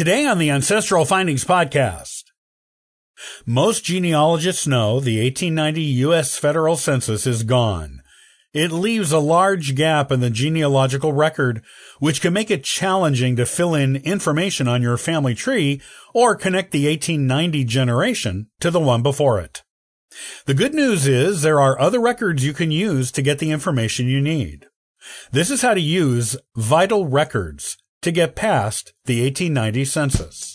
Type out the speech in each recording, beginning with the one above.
Today on the Ancestral Findings Podcast. Most genealogists know the 1890 U.S. federal census is gone. It leaves a large gap in the genealogical record, which can make it challenging to fill in information on your family tree or connect the 1890 generation to the one before it. The good news is there are other records you can use to get the information you need. This is how to use vital records to get past the 1890 census.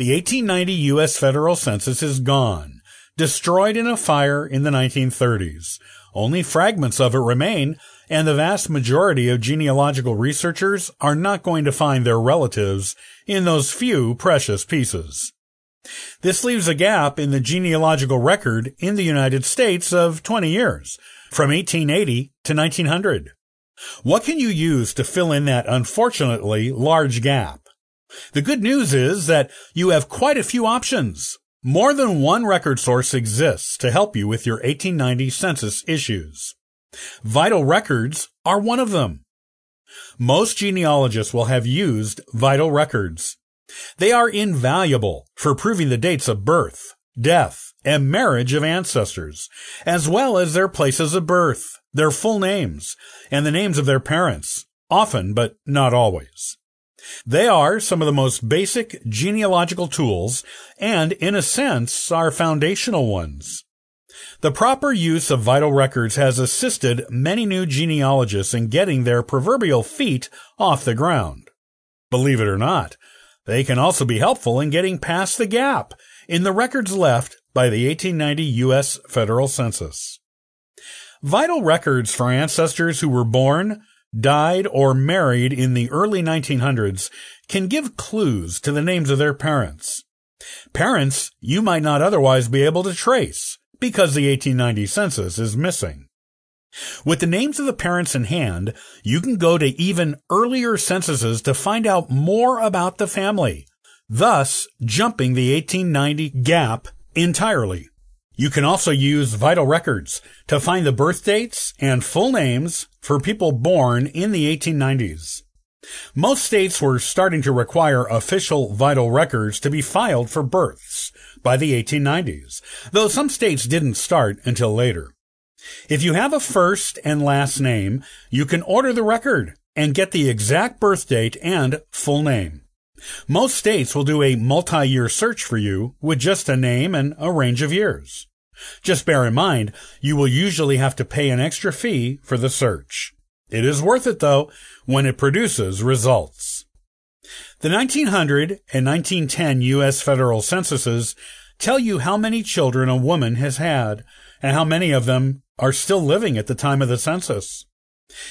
The 1890 U.S. federal census is gone, destroyed in a fire in the 1930s. Only fragments of it remain, and the vast majority of genealogical researchers are not going to find their relatives in those few precious pieces. This leaves a gap in the genealogical record in the United States of 20 years, from 1880 to 1900. What can you use to fill in that unfortunately large gap? The good news is that you have quite a few options. More than one record source exists to help you with your 1890 census issues. Vital records are one of them. Most genealogists will have used vital records. They are invaluable for proving the dates of birth, death, and marriage of ancestors, as well as their places of birth, their full names, and the names of their parents, often but not always. They are some of the most basic genealogical tools and, in a sense, are foundational ones. The proper use of vital records has assisted many new genealogists in getting their proverbial feet off the ground. Believe it or not, they can also be helpful in getting past the gap in the records left by the 1890 U.S. federal census. Vital records for ancestors who were born, died, or married in the early 1900s can give clues to the names of their parents. Parents you might not otherwise be able to trace because the 1890 census is missing. With the names of the parents in hand, you can go to even earlier censuses to find out more about the family, thus jumping the 1890 gap entirely. You can also use vital records to find the birth dates and full names for people born in the 1890s. Most states were starting to require official vital records to be filed for births by the 1890s, though some states didn't start until later. If you have a first and last name, you can order the record and get the exact birth date and full name. Most states will do a multi-year search for you with just a name and a range of years. Just bear in mind, you will usually have to pay an extra fee for the search. It is worth it though when it produces results. The 1900 and 1910 U.S. federal censuses tell you how many children a woman has had and how many of them are still living at the time of the census.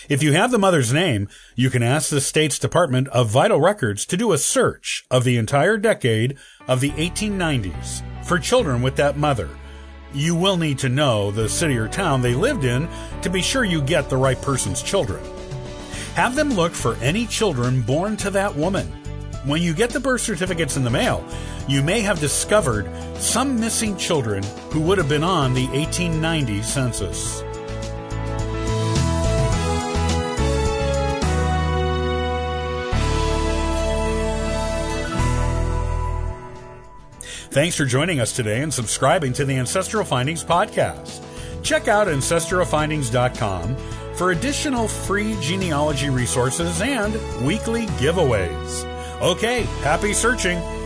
If you have the mother's name, you can ask the state's Department of Vital Records to do a search of the entire decade of the 1890s for children with that mother. You will need to know the city or town they lived in to be sure you get the right person's children. Have them look for any children born to that woman when you get the birth certificates in the mail, you may have discovered some missing children who would have been on the 1890 census. Thanks for joining us today and subscribing to the Ancestral Findings podcast. Check out ancestralfindings.com for additional free genealogy resources and weekly giveaways. Okay, happy searching.